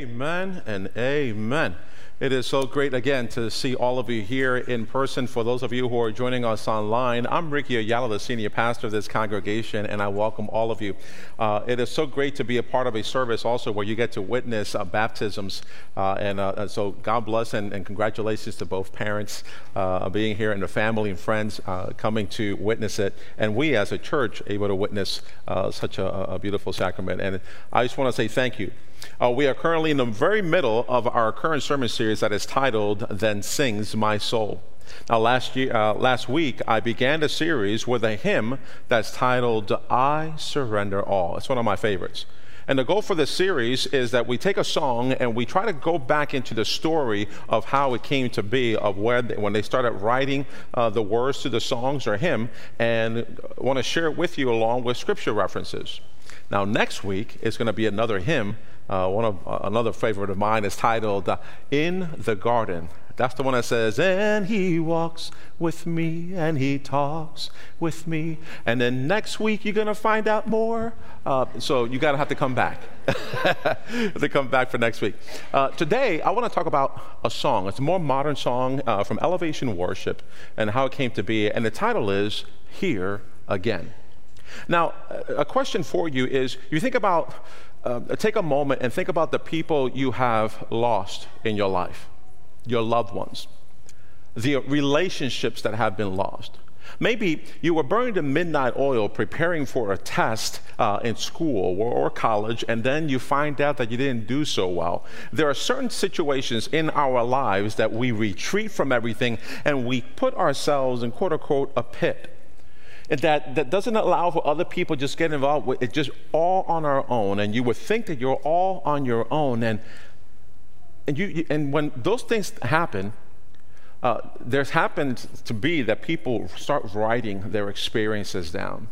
Amen and amen. It is so great again to see all of you here in person. For those of you who are joining us online, I'm Ricky Ayala, the senior pastor of this congregation, and I welcome all of you. Uh, it is so great to be a part of a service also where you get to witness uh, baptisms. Uh, and uh, so, God bless and, and, congratulations to both parents uh, being here and the family and friends uh, coming to witness it. And we as a church able to witness such a, a beautiful sacrament. And I just want to say thank you. Uh, we are currently in the very middle of our current sermon series that is titled Then Sings My Soul. Now, last, year, uh, last week, I began the series with a hymn that's titled I Surrender All. It's one of my favorites. And the goal for this series is that we take a song and we try to go back into the story of how it came to be, of where they, when they started writing uh, the words to the songs or hymn, and want to share it with you along with scripture references. Now, next week is going to be another hymn uh, one of uh, another favorite of mine is titled uh, "In the Garden." That's the one that says, "And He walks with me, and He talks with me." And then next week you're gonna find out more. Uh, so you gotta have to come back. to come back for next week. Uh, today I want to talk about a song. It's a more modern song uh, from Elevation Worship and how it came to be. And the title is "Here Again." Now, a question for you is: you think about uh, take a moment and think about the people you have lost in your life, your loved ones, the relationships that have been lost. Maybe you were burning the midnight oil preparing for a test uh, in school or, or, college, and then you find out that you didn't do so well. There are certain situations in our lives that we retreat from everything and we put ourselves in quote unquote a pit that, that doesn't allow for other people just get involved with it just all on our own and you would think that you're all on your own and and you and when those things happen uh, there's happened to be that people start writing their experiences down.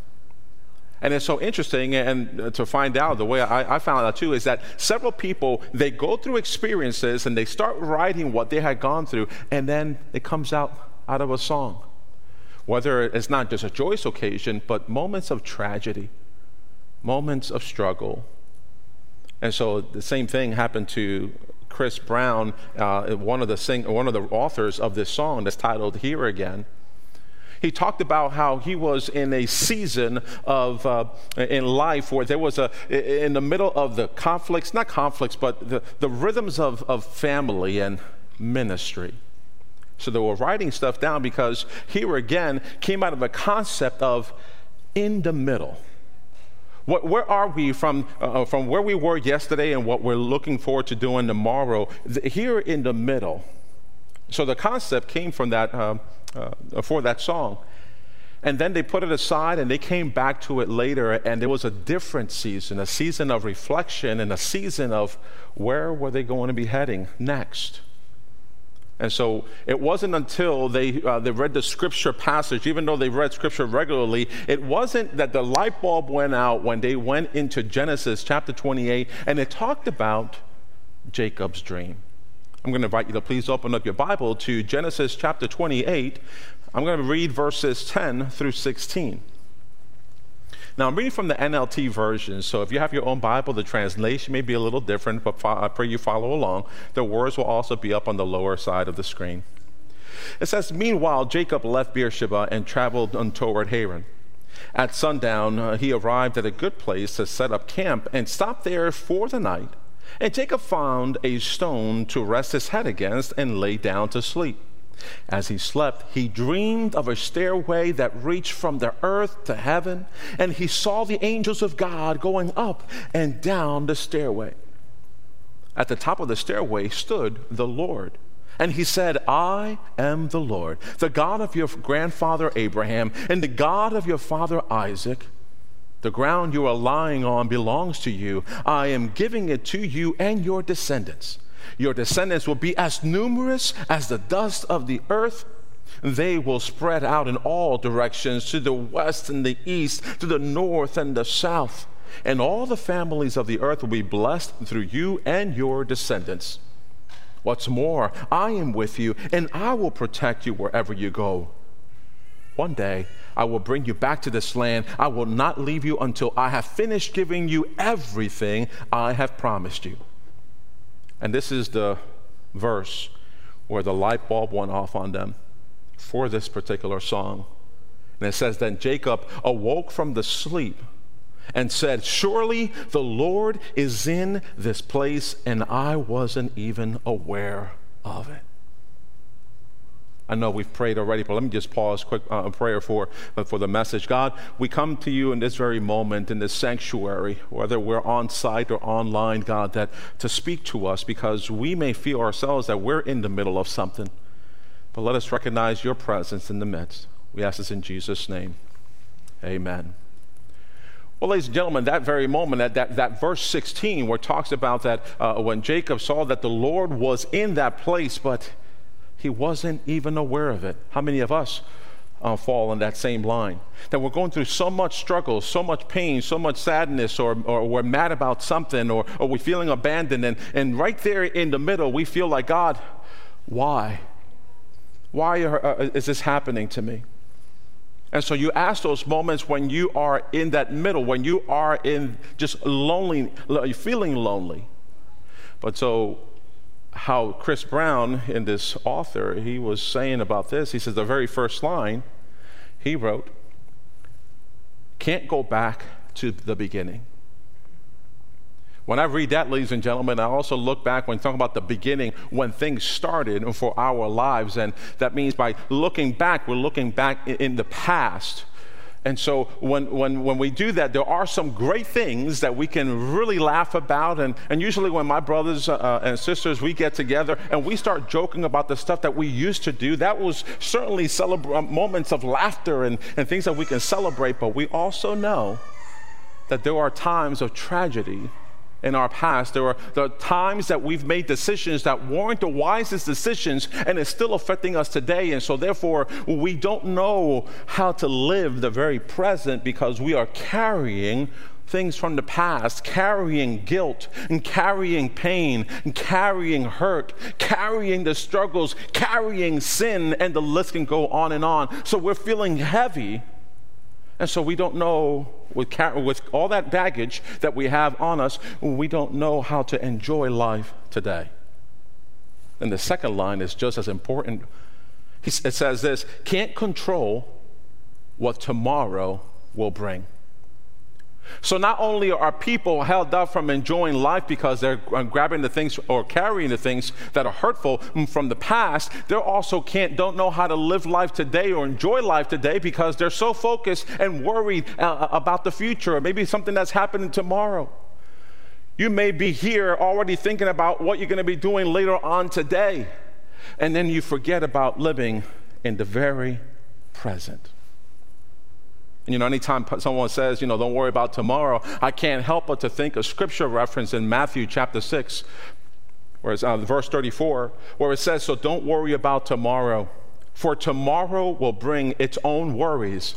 And it's so interesting and to find out the way I, I, found out too is that several people they go through experiences and they start writing what they had gone through and then it comes out out of a song whether it's not just a joyous occasion, but moments of tragedy, moments of struggle. And so the same thing happened to Chris Brown, uh, one, of the sing- one of the authors of this song that's titled Here Again. He talked about how he was in a season of uh, in life where there was a in the middle of the conflicts, not conflicts, but the, the rhythms of, of family and ministry. So they were writing stuff down because here again came out of a concept of in the middle. What, where are we from, uh, from where we were yesterday and what we're looking forward to doing tomorrow? Here in the middle. So the concept came from that, uh, uh, for that song. And then they put it aside and they came back to it later, and there was a different season, a season of reflection and a season of where were they going to be heading next. And so it wasn't until they, uh, they read the scripture passage, even though they read scripture regularly, it wasn't that the light bulb went out when they went into Genesis chapter 28 and it talked about Jacob's dream. I'm going to invite you to please open up your Bible to Genesis chapter 28. I'm going to read verses 10 through 16. Now, I'm reading from the NLT version, so if you have your own Bible, the translation may be a little different, but I pray you follow along. The words will also be up on the lower side of the screen. It says, Meanwhile, Jacob left Beersheba and traveled on toward Haran. At sundown, uh, he arrived at a good place to set up camp and stopped there for the night. And Jacob found a stone to rest his head against and lay down to sleep. As he slept, he dreamed of a stairway that reached from the earth to heaven, and he saw the angels of God going up and down the stairway. At the top of the stairway stood the Lord. And he said, I am the Lord, the God of your grandfather Abraham, and the God of your father Isaac. The ground you are lying on belongs to you. I am giving it to you and your descendants. Your descendants will be as numerous as the dust of the earth. They will spread out in all directions to the west and the east, to the north and the south. And all the families of the earth will be blessed through you and your descendants. What's more, I am with you, and I will protect you wherever you go. One day, I will bring you back to this land. I will not leave you until I have finished giving you everything I have promised you. And this is the verse where the light bulb went off on them for this particular song. And it says, Then Jacob awoke from the sleep and said, Surely the Lord is in this place, and I wasn't even aware of it. I know we've prayed already, but let me just pause quick uh, a prayer for, uh, for the message. God, we come to you in this very moment in this sanctuary, whether we're on site or online, God, that to speak to us because we may feel ourselves that we're in the middle of something. But let us recognize your presence in the midst. We ask this in Jesus' name. Amen. Well, ladies and gentlemen, that very moment, that, that, that verse 16, where it talks about that uh, when Jacob saw that the Lord was in that place, but he wasn't even aware of it. How many of us uh, fall in that same line? That we're going through so much struggle, so much pain, so much sadness, or, or we're mad about something, or, or we're feeling abandoned. And, and right there in the middle, we feel like, God, why? Why are, uh, is this happening to me? And so you ask those moments when you are in that middle, when you are in just lonely, feeling lonely. But so how Chris Brown, in this author, he was saying about this. He says the very first line he wrote, can't go back to the beginning. When I read that, ladies and gentlemen, I also look back when talking about the beginning, when things started for our lives. And that means by looking back, we're looking back in the past and so when, when, when we do that, there are some great things that we can really laugh about. And, and usually, when my brothers uh, and sisters, we get together and we start joking about the stuff that we used to do, that was certainly celebra- uh, moments of laughter and, and things that we can celebrate. But we also know that there are times of tragedy in our past. There are, there are times that we've made decisions that weren't the wisest decisions, and it's still affecting us today. And so, therefore, we don't know how to live the very present because we are carrying things from the past, carrying guilt and carrying pain and carrying hurt, carrying the struggles, carrying sin, and the list can go on and on. So, we're feeling heavy and so we don't know, with, with all that baggage that we have on us, we don't know how to enjoy life today. And the second line is just as important. It says this can't control what tomorrow will bring. So not only are people held up from enjoying life because they're uh, grabbing the things or carrying the things that are hurtful from the past, they also can't don't know how to live life today or enjoy life today because they're so focused and worried uh, uh, about the future or maybe something that's happening tomorrow. You may be here already thinking about what you're going to be doing later on today, and then you forget about living in the very present. And, you know, anytime someone says, you know, don't worry about tomorrow, I can't help but to think of scripture reference in Matthew chapter 6, where it's, uh, verse 34, where it says, So don't worry about tomorrow, for tomorrow will bring its own worries.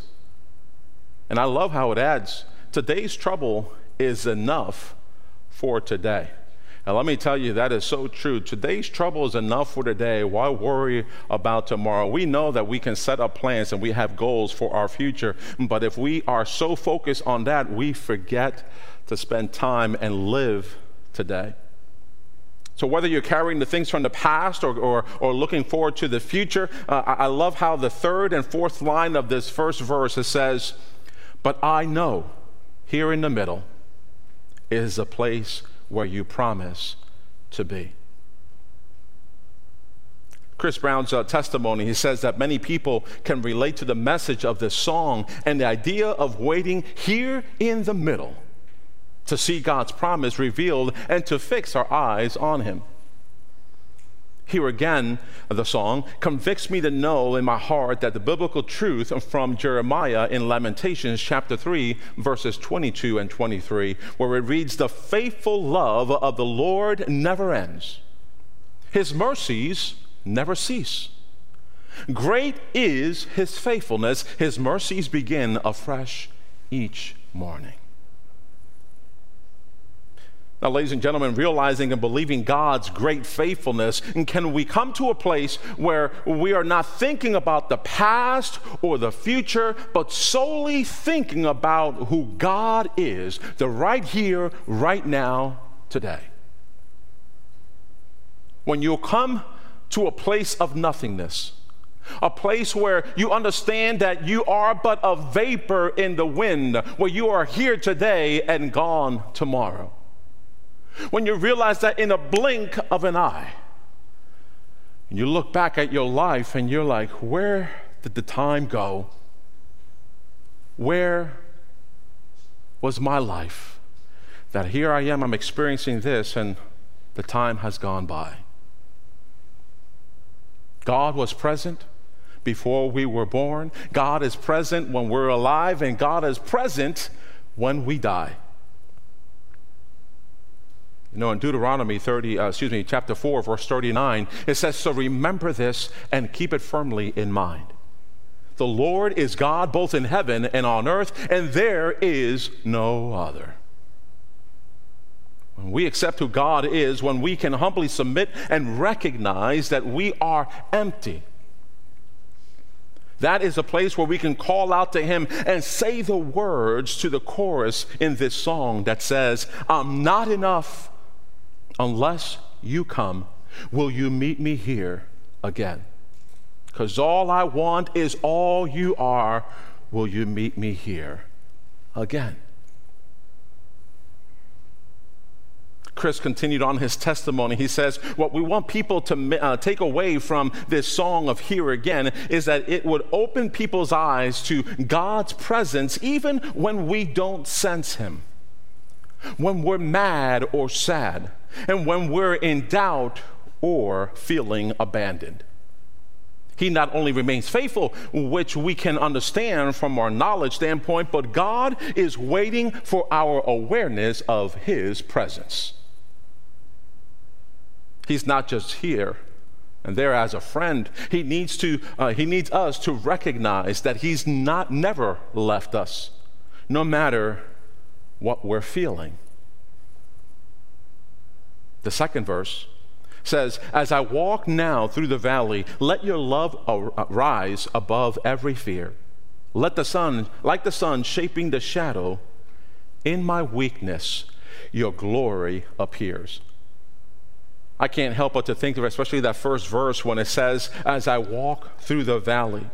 And I love how it adds, today's trouble is enough for today. And let me tell you, that is so true. Today's trouble is enough for today. Why worry about tomorrow? We know that we can set up plans and we have goals for our future. But if we are so focused on that, we forget to spend time and live today. So, whether you're carrying the things from the past or, or, or looking forward to the future, uh, I love how the third and fourth line of this first verse it says, But I know here in the middle is a place where you promise to be. Chris Brown's uh, testimony, he says that many people can relate to the message of this song and the idea of waiting here in the middle to see God's promise revealed and to fix our eyes on Him. Here again, the song convicts me to know in my heart that the biblical truth from Jeremiah in Lamentations chapter 3, verses 22 and 23, where it reads, The faithful love of the Lord never ends, His mercies never cease. Great is His faithfulness, His mercies begin afresh each morning. Now, ladies and gentlemen, realizing and believing God's great faithfulness, and can we come to a place where we are not thinking about the past or the future, but solely thinking about who God is, the right here, right now, today? when you come to a place of nothingness, a place where you understand that you are but a vapor in the wind, where you are here today and gone tomorrow. When you realize that in a blink of an eye, and you look back at your life and you're like, where did the time go? Where was my life? That here I am, I'm experiencing this, and the time has gone by. God was present before we were born. God is present when we're alive, and God is present when we die. You know, in Deuteronomy 30, uh, excuse me, chapter 4, verse 39, it says, So remember this and keep it firmly in mind. The Lord is God both in heaven and on earth, and there is no other. When we accept who God is, when we can humbly submit and recognize that we are empty, that is a place where we can call out to Him and say the words to the chorus in this song that says, I'm not enough unless you come. Will you meet me here again? Because all I want is all you are. Will you meet me here again? Chris continued on his testimony. He says, What we want people to uh, take away from this song of Here Again is that it would open people's eyes to God's presence even when we don't sense Him, when we're mad or sad, and when we're in doubt or feeling abandoned. He not only remains faithful, which we can understand from our knowledge standpoint, but God is waiting for our awareness of His presence. He's not just here and there as a friend. He needs to uh, he needs us to recognize that he's not never left us, no matter what we're feeling. The second verse says, As I walk now through the valley, let your love rise above every fear. Let the sun, like the sun shaping the shadow, in my weakness, your glory appears. I can't help but to think of especially that first verse when it says, As I walk through the valley.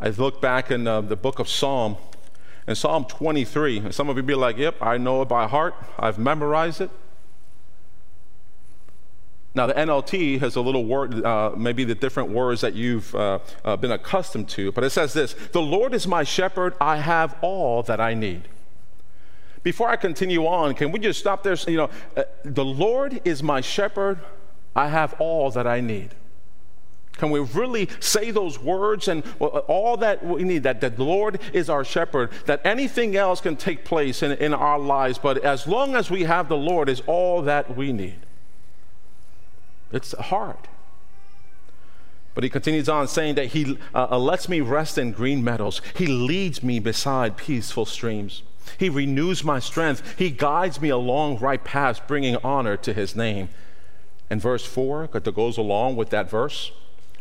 I look back in uh, the book of Psalm, in Psalm 23, and some of you be like, Yep, I know it by heart, I've memorized it. Now, the NLT has a little word, uh, maybe the different words that you've uh, uh, been accustomed to, but it says this The Lord is my shepherd, I have all that I need. Before I continue on, can we just stop there? You know, uh, the Lord is my shepherd. I have all that I need. Can we really say those words and all that we need? That, the Lord is our shepherd, that anything else can take place in, in our lives, but as long as we have the Lord, is all that we need. It's hard. But he continues on saying that he uh, lets me rest in green meadows, he leads me beside peaceful streams. He renews my strength. He guides me along right paths, bringing honor to his name. And verse 4 that goes along with that verse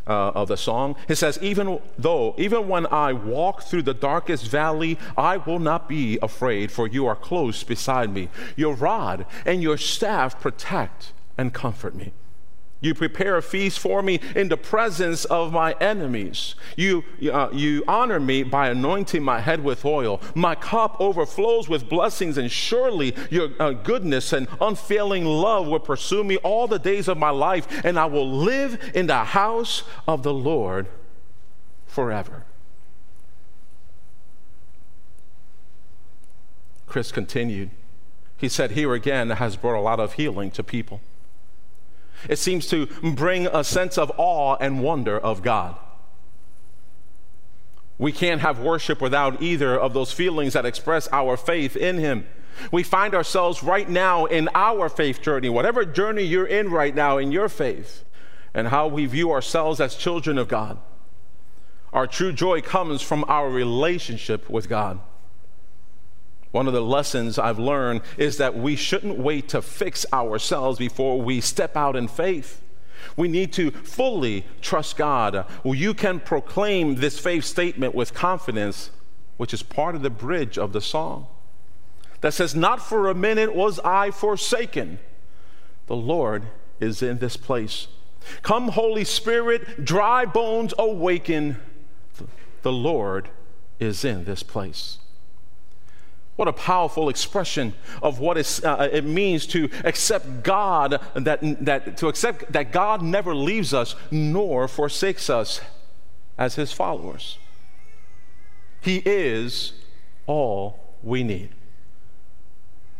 uh, of the song, it says, Even though, even when I walk through the darkest valley, I will not be afraid, for you are close beside me. Your rod and your staff protect and comfort me. You prepare a feast for me in the presence of my enemies. You, uh, you honor me by anointing my head with oil. My cup overflows with blessings, and surely your uh, goodness and unfailing love will pursue me all the days of my life, and I will live in the house of the Lord forever. Chris continued. He said, Here again has brought a lot of healing to people. It seems to bring a sense of awe and wonder of God. We can't have worship without either of those feelings that express our faith in Him. We find ourselves right now in our faith journey, whatever journey you're in right now in your faith, and how we view ourselves as children of God. Our true joy comes from our relationship with God. One of the lessons I've learned is that we shouldn't wait to fix ourselves before we step out in faith. We need to fully trust God. Well, you can proclaim this faith statement with confidence, which is part of the bridge of the song that says, Not for a minute was I forsaken. The Lord is in this place. Come, Holy Spirit, dry bones awaken. The Lord is in this place. What a powerful expression of what uh, it means to accept God, that, that, to accept that God never leaves us nor forsakes us as his followers. He is all we need.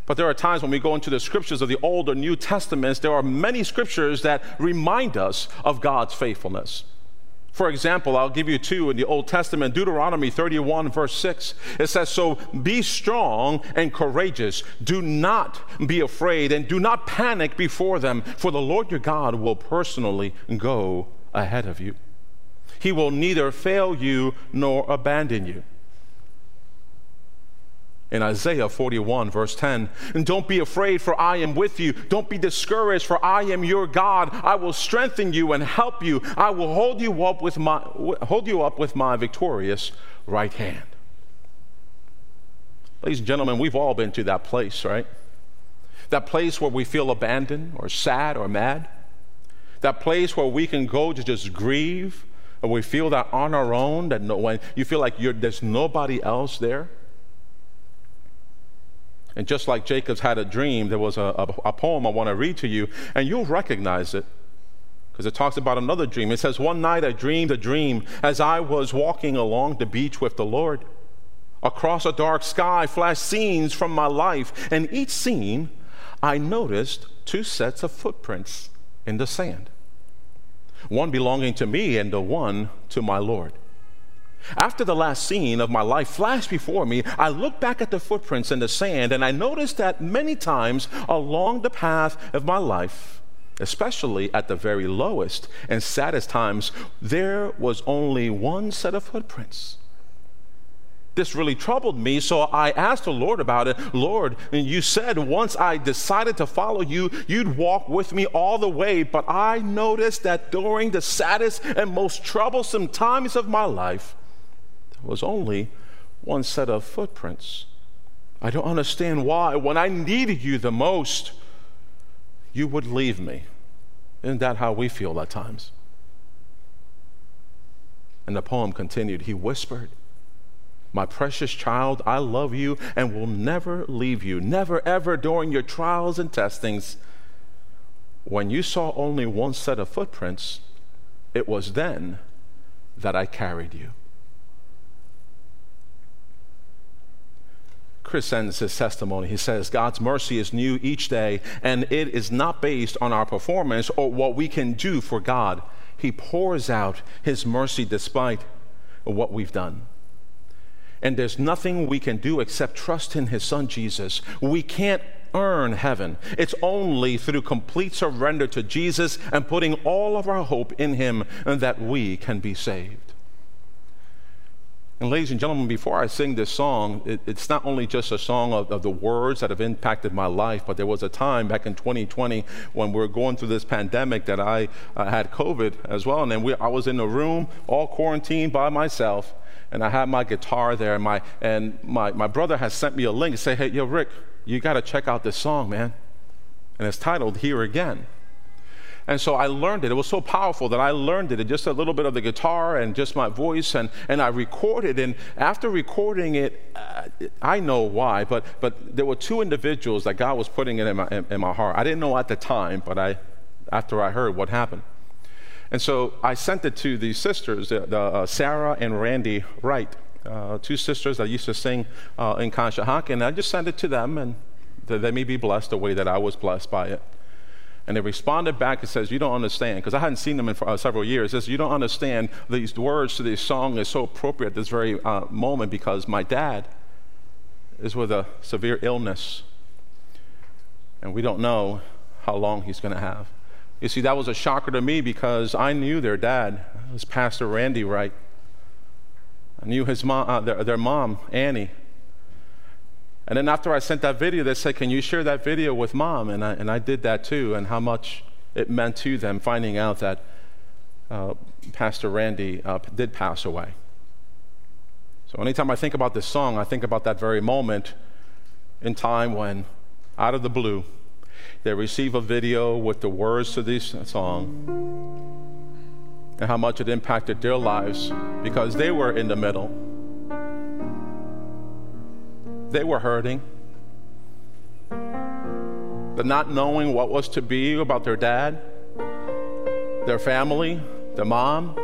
But there are times when we go into the scriptures of the Old or New Testaments, there are many scriptures that remind us of God's faithfulness. For example, I'll give you two in the Old Testament Deuteronomy 31, verse 6. It says, So be strong and courageous. Do not be afraid and do not panic before them, for the Lord your God will personally go ahead of you. He will neither fail you nor abandon you in Isaiah 41, verse 10. And don't be afraid, for I am with you. Don't be discouraged, for I am your God. I will strengthen you and help you. I will hold you up with my, hold you up with my victorious right hand. Ladies and gentlemen, we've all been to that place, right? That place where we feel abandoned or sad or mad. That place where we can go to just grieve, and we feel that on our own, that no, when you feel like there's nobody else there. And just like Jacob's had a dream, there was a, a, a poem I want to read to you, and you'll recognize it because it talks about another dream. It says, One night I dreamed a dream as I was walking along the beach with the Lord. Across a dark sky flashed scenes from my life, and each scene I noticed two sets of footprints in the sand one belonging to me and the one to my Lord. After the last scene of my life flashed before me, I looked back at the footprints in the sand and I noticed that many times along the path of my life, especially at the very lowest and saddest times, there was only one set of footprints. This really troubled me, so I asked the Lord about it. Lord, and you said once I decided to follow you, you'd walk with me all the way, but I noticed that during the saddest and most troublesome times of my life, was only one set of footprints. I don't understand why, when I needed you the most, you would leave me. Isn't that how we feel at times? And the poem continued He whispered, My precious child, I love you and will never leave you, never ever during your trials and testings. When you saw only one set of footprints, it was then that I carried you. Chris ends his testimony. He says, God's mercy is new each day, and it is not based on our performance or what we can do for God. He pours out his mercy despite what we've done. And there's nothing we can do except trust in his son Jesus. We can't earn heaven. It's only through complete surrender to Jesus and putting all of our hope in him that we can be saved. And, ladies and gentlemen, before I sing this song, it, it's not only just a song of, of, the words that have impacted my life, but there was a time back in 2020 when we were going through this pandemic that I uh, had COVID as well. And then we, I was in a room, all quarantined by myself, and I had my guitar there. And my, and my, my brother has sent me a link and say, Hey, yo, Rick, you got to check out this song, man. And it's titled Here Again. And so I learned it. It was so powerful that I learned it, and just a little bit of the guitar and just my voice, and, and I recorded. And after recording it, uh, I know why, but, but there were two individuals that God was putting in my, in, in my heart. I didn't know at the time, but I, after I heard what happened. And so I sent it to these sisters, the, the uh, Sarah and Randy Wright, uh, two sisters that used to sing uh, in Conshohocken, and I just sent it to them, and that they may be blessed the way that I was blessed by it. And they responded back and says, You don't understand, because I hadn't seen them in uh, several years. Says, You don't understand these words to this song is so appropriate at this very uh, moment because my dad is with a severe illness. And we don't know how long he's going to have. You see, that was a shocker to me because I knew their dad. It was Pastor Randy Wright. I knew his mom, uh, their, their mom, Annie. And then after I sent that video, they said, Can you share that video with mom? And I, and I did that too, and how much it meant to them finding out that uh, Pastor Randy uh, did pass away. So anytime I think about this song, I think about that very moment in time when, out of the blue, they receive a video with the words to this song and how much it impacted their lives because they were in the middle. They were hurting. The not knowing what was to be about their dad, their family, their mom.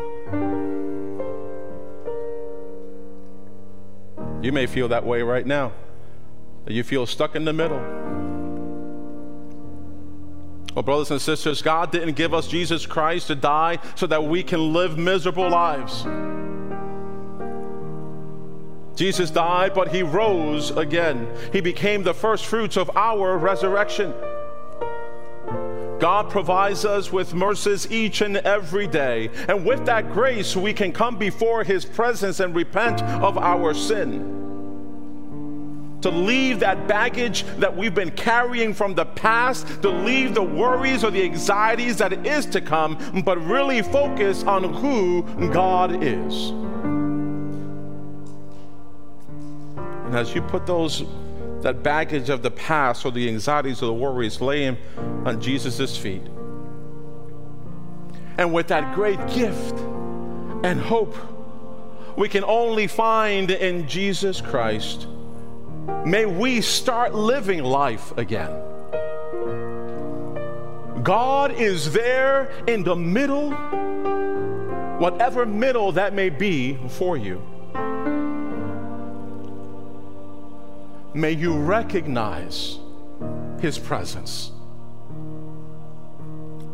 You may feel that way right now. That you feel stuck in the middle. Well, brothers and sisters, God didn't give us Jesus Christ to die so that we can live miserable lives. Jesus died, but he rose again. He became the first fruits of our resurrection. God provides us with mercies each and every day. And with that grace, we can come before his presence and repent of our sin to leave that baggage that we've been carrying from the past, to leave the worries or the anxieties that is to come, but really focus on who God is. And as you put those that baggage of the past or the anxieties or the worries lay laying on Jesus' feet. And with that great gift and hope we can only find in Jesus Christ May we start living life again. God is there in the middle, whatever middle that may be for you. May you recognize His presence.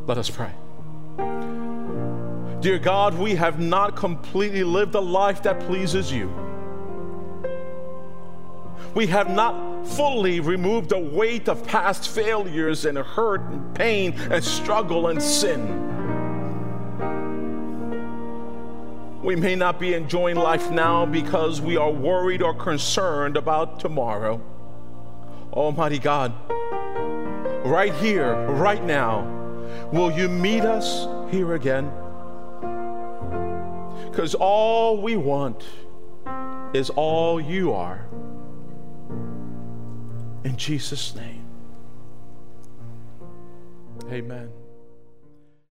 Let us pray. Dear God, we have not completely lived a life that pleases you we have not fully removed the weight of past failures and hurt and pain and struggle and sin. We may not be enjoying life now because we are worried or concerned about tomorrow. Almighty God, right here, right now, will you meet us here again? Because all we want is all you are. In Jesus' name. Amen.